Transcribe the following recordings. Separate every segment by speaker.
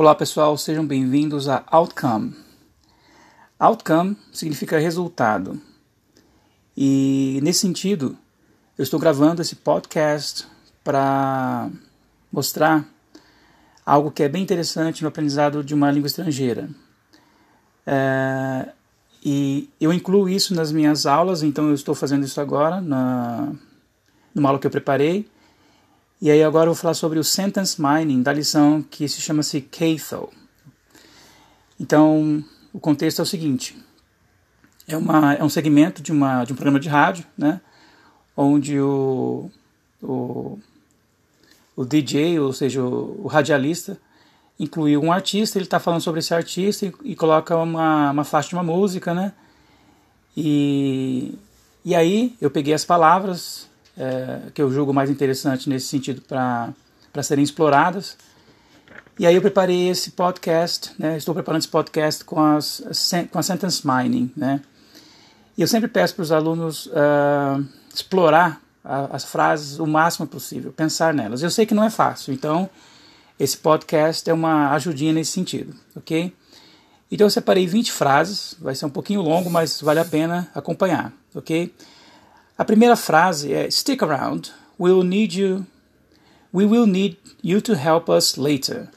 Speaker 1: Olá pessoal, sejam bem-vindos a Outcome. Outcome significa resultado. E nesse sentido, eu estou gravando esse podcast para mostrar algo que é bem interessante no aprendizado de uma língua estrangeira. É, e eu incluo isso nas minhas aulas, então eu estou fazendo isso agora, na, numa aula que eu preparei. E aí agora eu vou falar sobre o sentence mining da lição que se chama-se Catho. Então, o contexto é o seguinte: é, uma, é um segmento de, uma, de um programa de rádio, né, onde o, o, o DJ, ou seja, o, o radialista, incluiu um artista, ele está falando sobre esse artista e, e, coloca uma, uma faixa de uma música, né? E, e aí eu peguei as palavras é, que eu julgo mais interessante nesse sentido para serem exploradas. E aí eu preparei esse podcast, né? Estou preparando esse podcast com, as, com a sentence mining, né? E eu sempre peço para os alunos uh, explorar a, as frases o máximo possível, pensar nelas. Eu sei que não é fácil, então esse podcast é uma ajudinha nesse sentido, ok? Então eu separei 20 frases, vai ser um pouquinho longo, mas vale a pena acompanhar, ok? A primeira frase é Stick around, we'll need you, we will need you to help us later.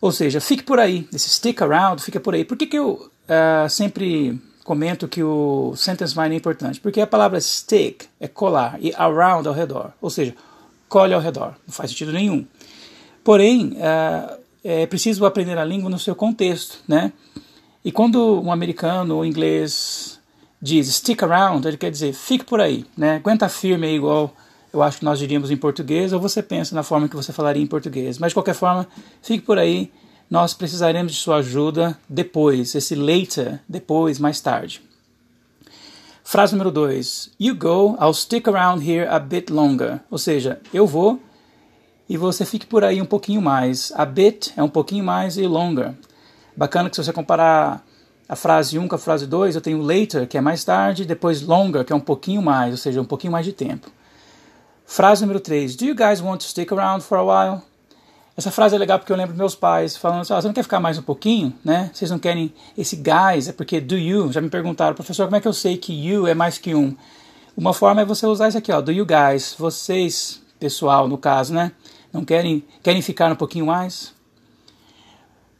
Speaker 1: Ou seja, fique por aí, esse stick around fica por aí. Por que, que eu uh, sempre comento que o sentence mining é importante? Porque a palavra stick é colar e around ao redor, ou seja, colhe ao redor, não faz sentido nenhum. Porém, uh, é preciso aprender a língua no seu contexto, né? E quando um americano ou inglês diz stick around, ele quer dizer fique por aí, né? Aguenta firme aí, igual eu acho que nós diríamos em português, ou você pensa na forma que você falaria em português. Mas de qualquer forma, fique por aí, nós precisaremos de sua ajuda depois, esse later, depois, mais tarde. Frase número 2. You go, I'll stick around here a bit longer. Ou seja, eu vou e você fique por aí um pouquinho mais. A bit é um pouquinho mais e longer. Bacana que se você comparar a frase 1 um com a frase 2, eu tenho later, que é mais tarde, depois longer, que é um pouquinho mais, ou seja, um pouquinho mais de tempo. Frase número 3. Do you guys want to stick around for a while? Essa frase é legal porque eu lembro meus pais falando assim, ah, você não quer ficar mais um pouquinho, né? Vocês não querem esse guys, é porque do you, já me perguntaram, professor, como é que eu sei que you é mais que um? Uma forma é você usar isso aqui, ó, do you guys, vocês, pessoal, no caso, né? Não querem, querem ficar um pouquinho mais?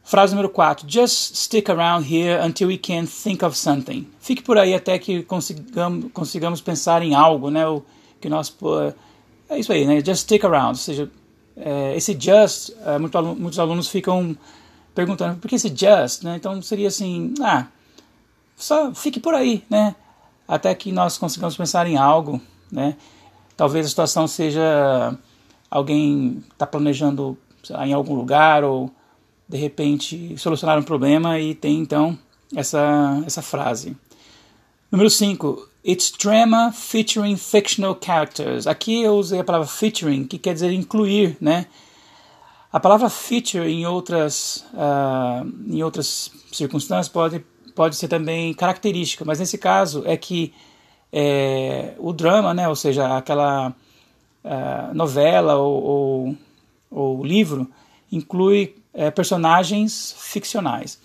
Speaker 1: Frase número 4. Just stick around here until we can think of something. Fique por aí até que consigamos, consigamos pensar em algo, né? O que nós... É isso aí, né? Just stick around, ou seja, é, esse just, é, muito muitos alunos ficam perguntando por que esse just, né? Então seria assim, ah, só fique por aí, né? Até que nós consigamos pensar em algo, né? Talvez a situação seja alguém está planejando lá, em algum lugar ou de repente solucionar um problema e tem então essa, essa frase. Número 5. It's drama featuring fictional characters. Aqui eu usei a palavra featuring, que quer dizer incluir, né? A palavra feature em outras, uh, em outras circunstâncias pode, pode ser também característica, mas nesse caso é que é, o drama, né, ou seja, aquela uh, novela ou, ou, ou, livro, inclui é, personagens ficcionais.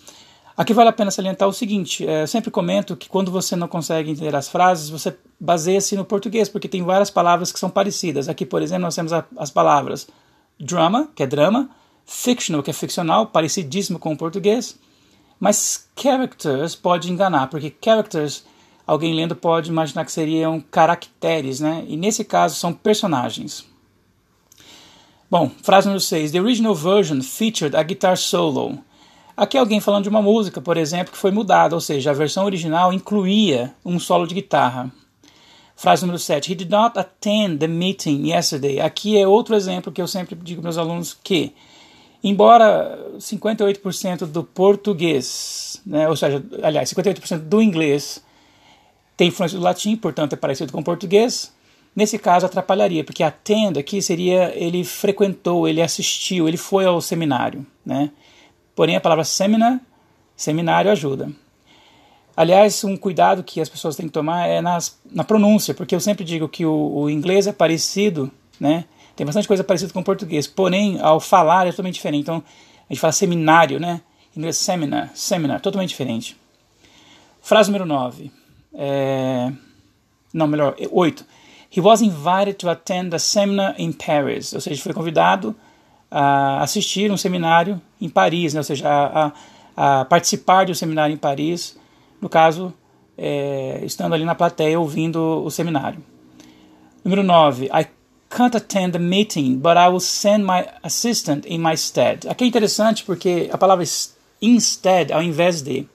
Speaker 1: Aqui vale a pena salientar o seguinte: é, eu sempre comento que quando você não consegue entender as frases, você baseia-se no português, porque tem várias palavras que são parecidas. Aqui, por exemplo, nós temos a, as palavras drama, que é drama, fictional, que é ficcional, parecidíssimo com o português, mas characters pode enganar, porque characters, alguém lendo pode imaginar que seriam caracteres, né? E nesse caso são personagens. Bom, frase número 6. The original version featured a guitar solo. Aqui é alguém falando de uma música, por exemplo, que foi mudada, ou seja, a versão original incluía um solo de guitarra. Frase número 7. He did not attend the meeting yesterday. Aqui é outro exemplo que eu sempre digo para meus alunos que, embora 58% do português, né, ou seja, aliás, 58% do inglês tem influência do latim, portanto é parecido com o português, nesse caso atrapalharia, porque attend aqui seria ele frequentou, ele assistiu, ele foi ao seminário, né? Porém, a palavra seminar, seminário ajuda. Aliás, um cuidado que as pessoas têm que tomar é nas, na pronúncia, porque eu sempre digo que o, o, inglês é parecido, né? Tem bastante coisa parecida com o português, porém, ao falar é totalmente diferente. Então, A gente fala seminário, né? Em inglês, seminar, seminar, totalmente diferente. Frase número 9. É... Não, melhor, 8. He was invited to attend a seminar in Paris. Ou seja, foi convidado a assistir um seminário em Paris, né? ou seja, a, a, participar de um seminário em Paris, no caso, é, estando ali na plateia ouvindo o seminário. Número 9. I can't attend the meeting, but I will send my assistant in my stead. Aqui é interessante porque a palavra instead, ao invés de.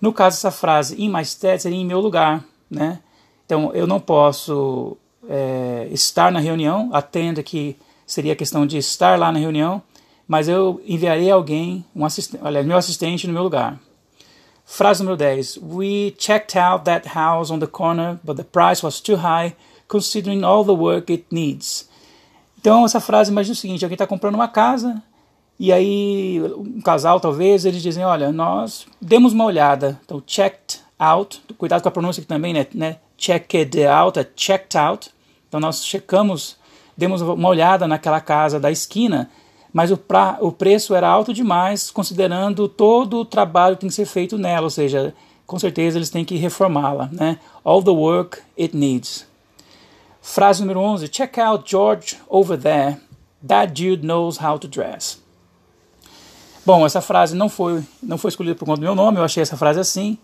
Speaker 1: No caso, essa frase in my stead seria em meu lugar, né? Então, eu não posso é, estar na reunião, atenda que seria questão de estar lá na reunião, mas eu enviarei alguém, um assistente, aliás, meu assistente no meu lugar. Frase número 10. We checked out that house on the corner, but the price was too high, considering all the work it needs. Então, essa frase imagina o seguinte: alguém está comprando uma casa, e aí, um casal talvez, eles dizem: Olha, nós demos uma olhada. Então, checked out, cuidado com a pronúncia aqui também, né? né? Checked out, é checked out. Então, nós checamos, demos uma olhada naquela casa da esquina mas o, pra, o preço era alto demais, considerando todo o trabalho que tem que ser feito nela, ou seja, com certeza eles têm que reformá-la. Né? All the work it needs. Frase número 11. Check out George over there. That dude knows how to dress. Bom, essa frase não foi, não foi escolhida por conta do meu nome, eu achei essa frase assim,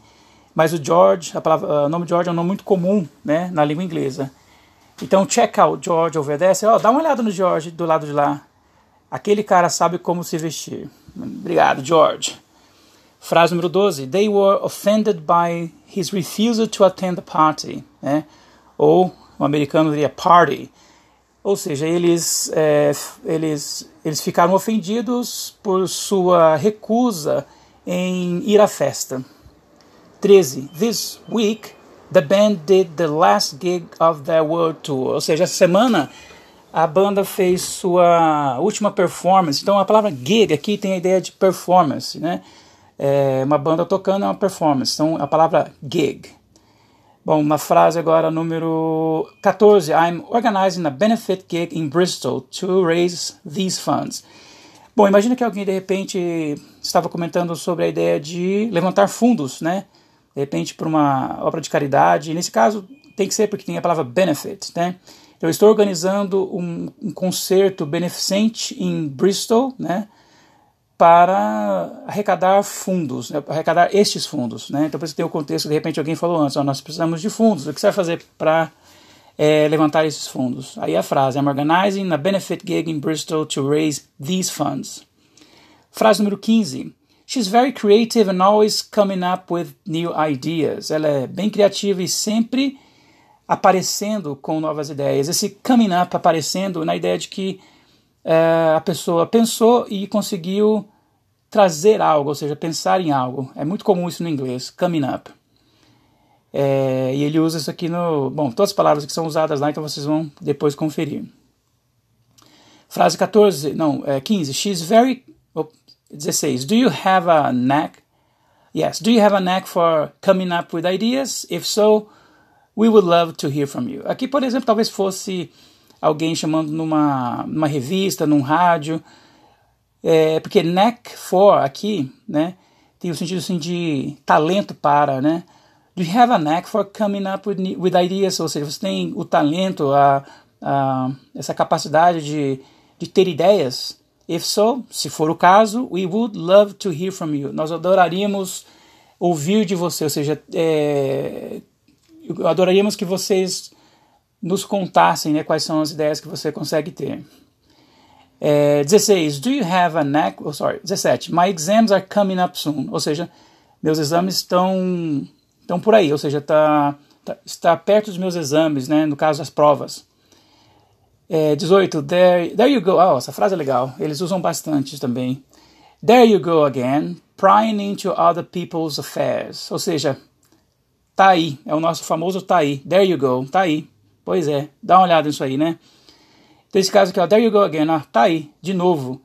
Speaker 1: mas o George, a palavra, o nome George é um nome muito comum né, na língua inglesa. Então, check out George over ó, dá uma olhada no George do lado de lá. Aquele cara sabe como se vestir. Obrigado, George. Frase número 12. They were offended by his refusal to attend the party. Né? Ou, o americano diria party. Ou seja, eles, é, eles, eles ficaram ofendidos por sua recusa em ir à festa. 13. This week, the band did the last gig of their world tour. Ou seja, essa semana a banda fez sua última performance. Então a palavra gig aqui tem a ideia de performance, né? É uma banda tocando é uma performance. Então a palavra gig. Bom, uma frase agora número 14. I'm organizing a benefit gig in Bristol to raise these funds. Bom, imagina que alguém de repente estava comentando sobre a ideia de levantar fundos, né? De repente para uma obra de caridade. Nesse caso tem que ser porque tem a palavra benefit, né? Eu estou organizando um, um concerto beneficente em Bristol, né? para arrecadar fundos, né, arrecadar estes fundos. Né? Então, para você ter o contexto, de repente alguém falou antes, nós precisamos de fundos, o que você vai fazer para é, levantar esses fundos? Aí a frase, I'm organizing a benefit gig in Bristol to raise these funds. Frase número 15. She's very creative and always coming up with new ideas. Ela é bem criativa e sempre aparecendo com novas ideias, esse coming up aparecendo na ideia de que é, a pessoa pensou e conseguiu trazer algo, ou seja, pensar em algo. É muito comum isso no inglês, coming up. É, e ele usa isso aqui no. Bom, todas as palavras que são usadas lá, então vocês vão depois conferir. Frase 14, não, é 15. She's very. Oh, 16. Do you have a knack? Yes. Do you have a knack for coming up with ideas? If so, We would love to hear from you. Aqui, por exemplo, talvez fosse alguém chamando numa, numa revista, num rádio, é, porque neck for aqui, né, tem o sentido assim de talento para, né? Do you have a knack for coming up with, with ideas? Ou seja, você tem o talento, a, a, essa capacidade de, de ter ideias? If so, se for o caso, we would love to hear from you. Nós adoraríamos ouvir de você, ou seja, é, adoraríamos que vocês nos contassem né, quais são as ideias que você consegue ter. É, 16. Do you have a knack? Oh, sorry. 17. My exams are coming up soon. Ou seja, meus exames estão estão por aí. Ou seja, tá, tá, está perto dos meus exames, né? No caso, as provas. É, 18. There, there you go. Oh, essa frase é legal. Eles usam bastante também. There you go again, prying into other people's affairs. Ou seja, Tá aí, é o nosso famoso tá aí. There you go, tá aí. Pois é, dá uma olhada nisso aí, né? Então, esse caso aqui, ó, there you go again, ó, tá aí, de novo.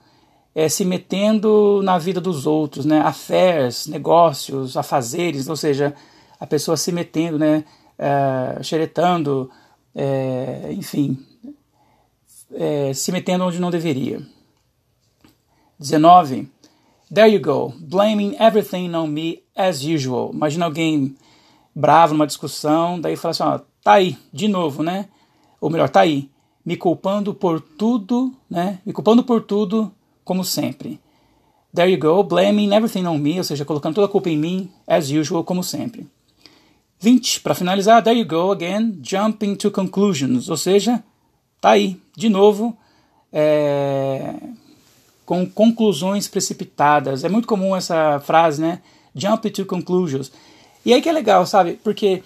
Speaker 1: É, se metendo na vida dos outros, né? Affairs, negócios, afazeres, ou seja, a pessoa se metendo, né? É, xeretando, é, enfim, é, se metendo onde não deveria. 19. There you go, blaming everything on me as usual. Imagina alguém bravo numa discussão, daí fala assim, ó, tá aí, de novo, né? Ou melhor, tá aí, me culpando por tudo, né? Me culpando por tudo, como sempre. There you go, blaming everything on me, ou seja, colocando toda a culpa em mim, as usual, como sempre. 20. Para finalizar, there you go again, jumping to conclusions, ou seja, tá aí, de novo, é, com conclusões precipitadas. É muito comum essa frase, né? Jump to conclusions. E aí que é legal, sabe? Porque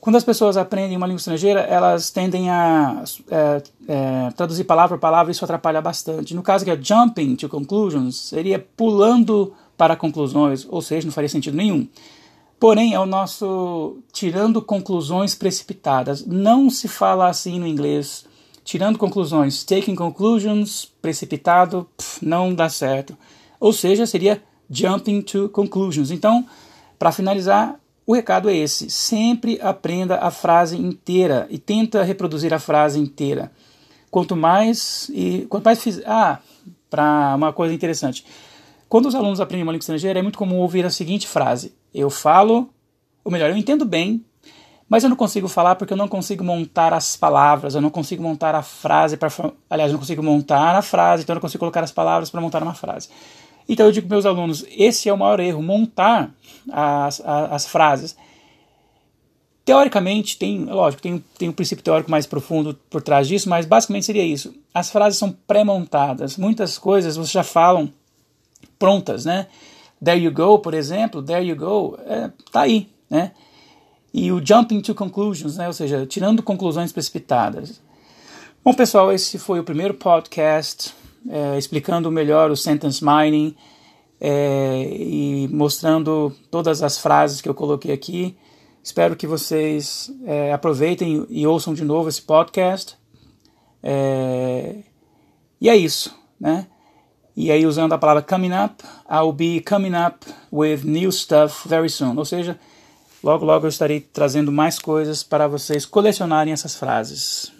Speaker 1: quando as pessoas aprendem uma língua estrangeira, elas tendem a é, é, traduzir palavra por palavra, isso atrapalha bastante. No caso que é jumping to conclusions, seria pulando para conclusões, ou seja, não faria sentido nenhum. Porém, é o nosso tirando conclusões precipitadas. Não se fala assim no inglês. Tirando conclusões, taking conclusions, precipitado, pff, não dá certo. Ou seja, seria jumping to conclusions. Então, para finalizar, o recado é esse: sempre aprenda a frase inteira e tenta reproduzir a frase inteira. Quanto mais e quanto mais fiz, ah, para uma coisa interessante. Quando os alunos aprendem uma língua estrangeira, é muito comum ouvir a seguinte frase: eu falo, ou melhor, eu entendo bem, mas eu não consigo falar porque eu não consigo montar as palavras, eu não consigo montar a frase para, aliás, eu não consigo montar a frase, então eu não consigo colocar as palavras para montar uma frase. Então eu digo para meus alunos, esse é o maior erro, montar as, as, as frases. Teoricamente, tem, lógico, tem, tem um princípio teórico mais profundo por trás disso, mas basicamente seria isso. As frases são pré-montadas. Muitas coisas vocês já falam prontas, né? There you go, por exemplo, there you go, é, tá aí, né? E o jumping to conclusions, né? Ou seja, tirando conclusões precipitadas. Bom, pessoal, esse foi o primeiro podcast é, explicando melhor o sentence mining é, e mostrando todas as frases que eu coloquei aqui. Espero que vocês é, aproveitem e ouçam de novo esse podcast. É, e é isso, né? E aí, usando a palavra coming up, I'll be coming up with new stuff very soon. Ou seja, logo, logo eu estarei trazendo mais coisas para vocês colecionarem essas frases.